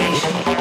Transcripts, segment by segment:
Creation.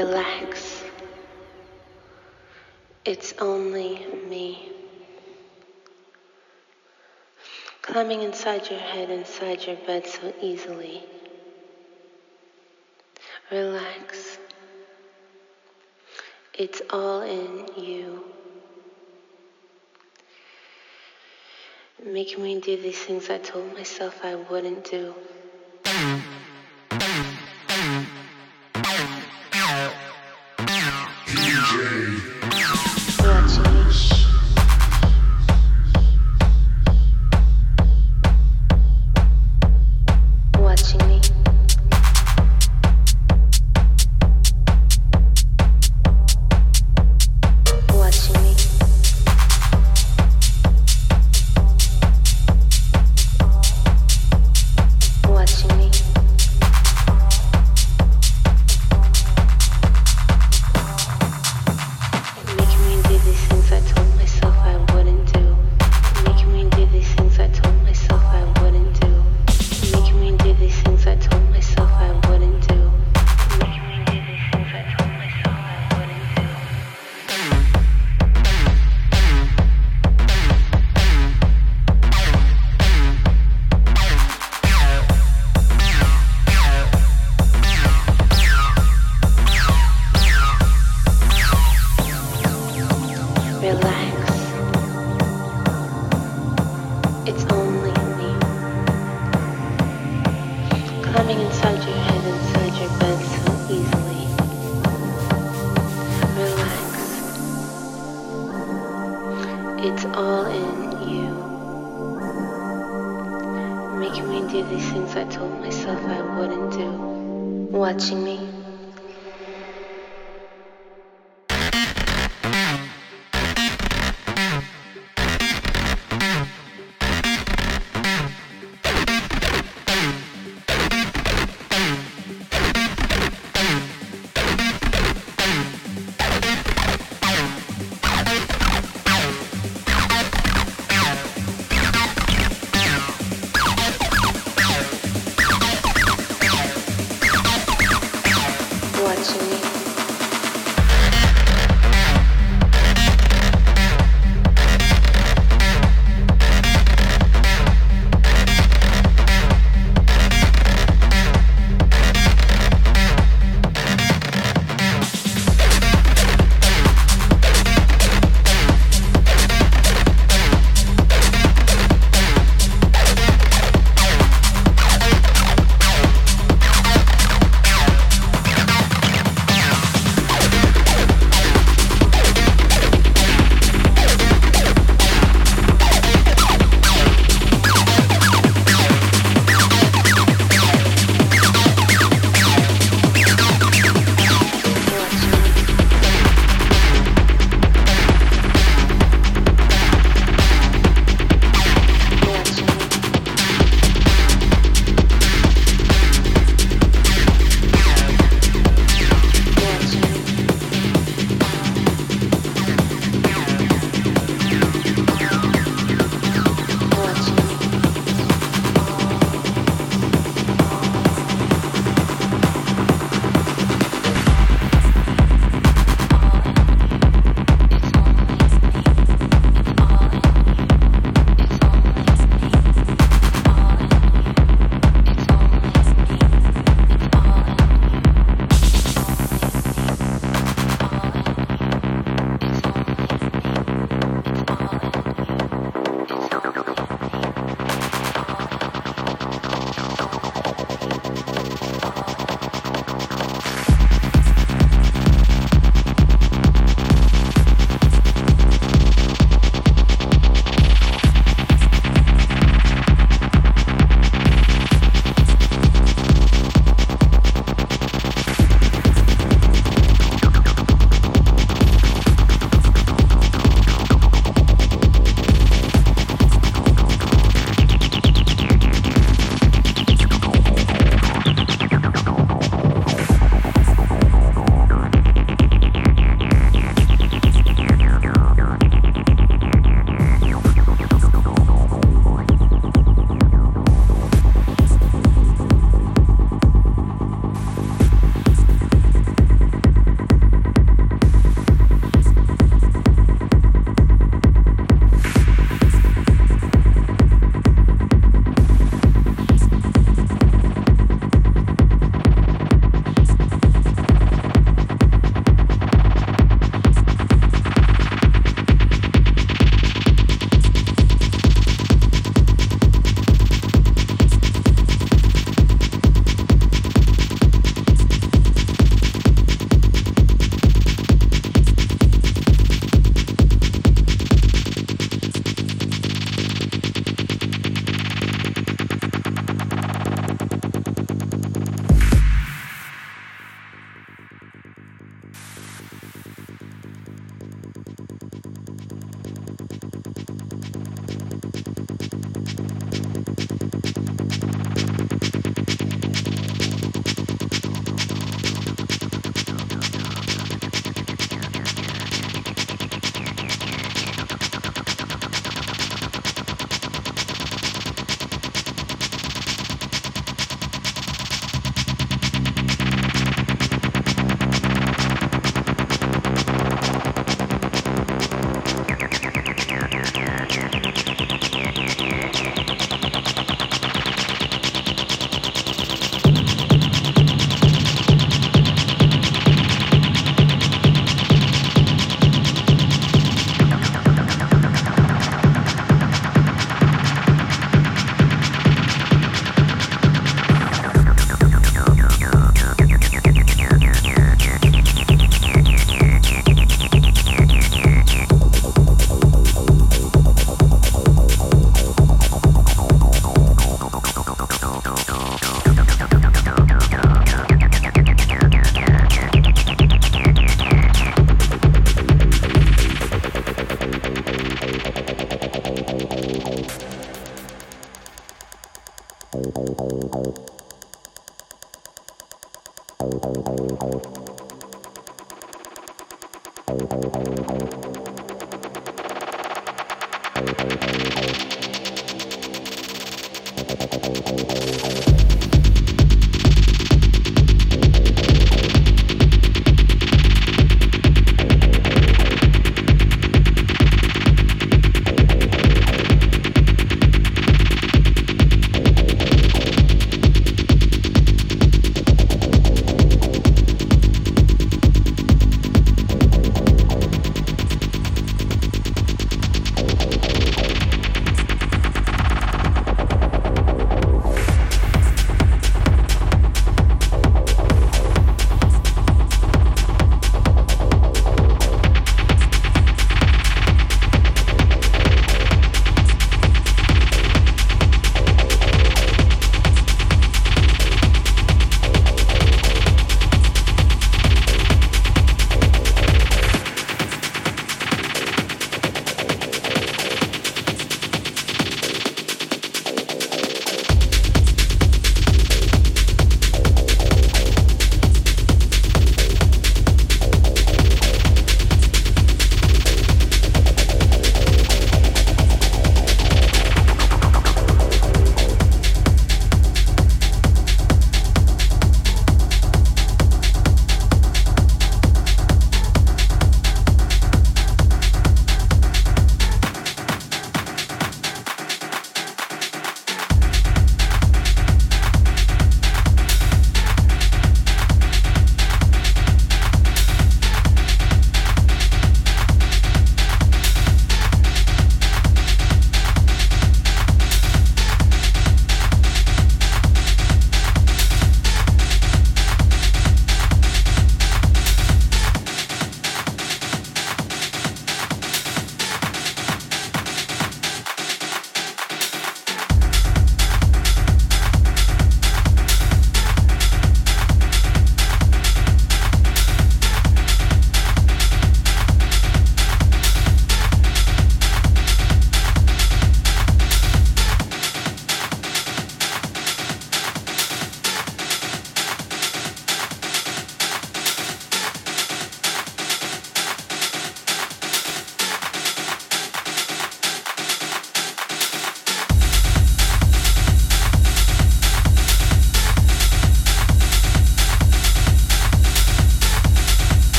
Relax. It's only me. Climbing inside your head, inside your bed so easily. Relax. It's all in you. Making me do these things I told myself I wouldn't do. Do these things I told myself I wouldn't do. Watching me.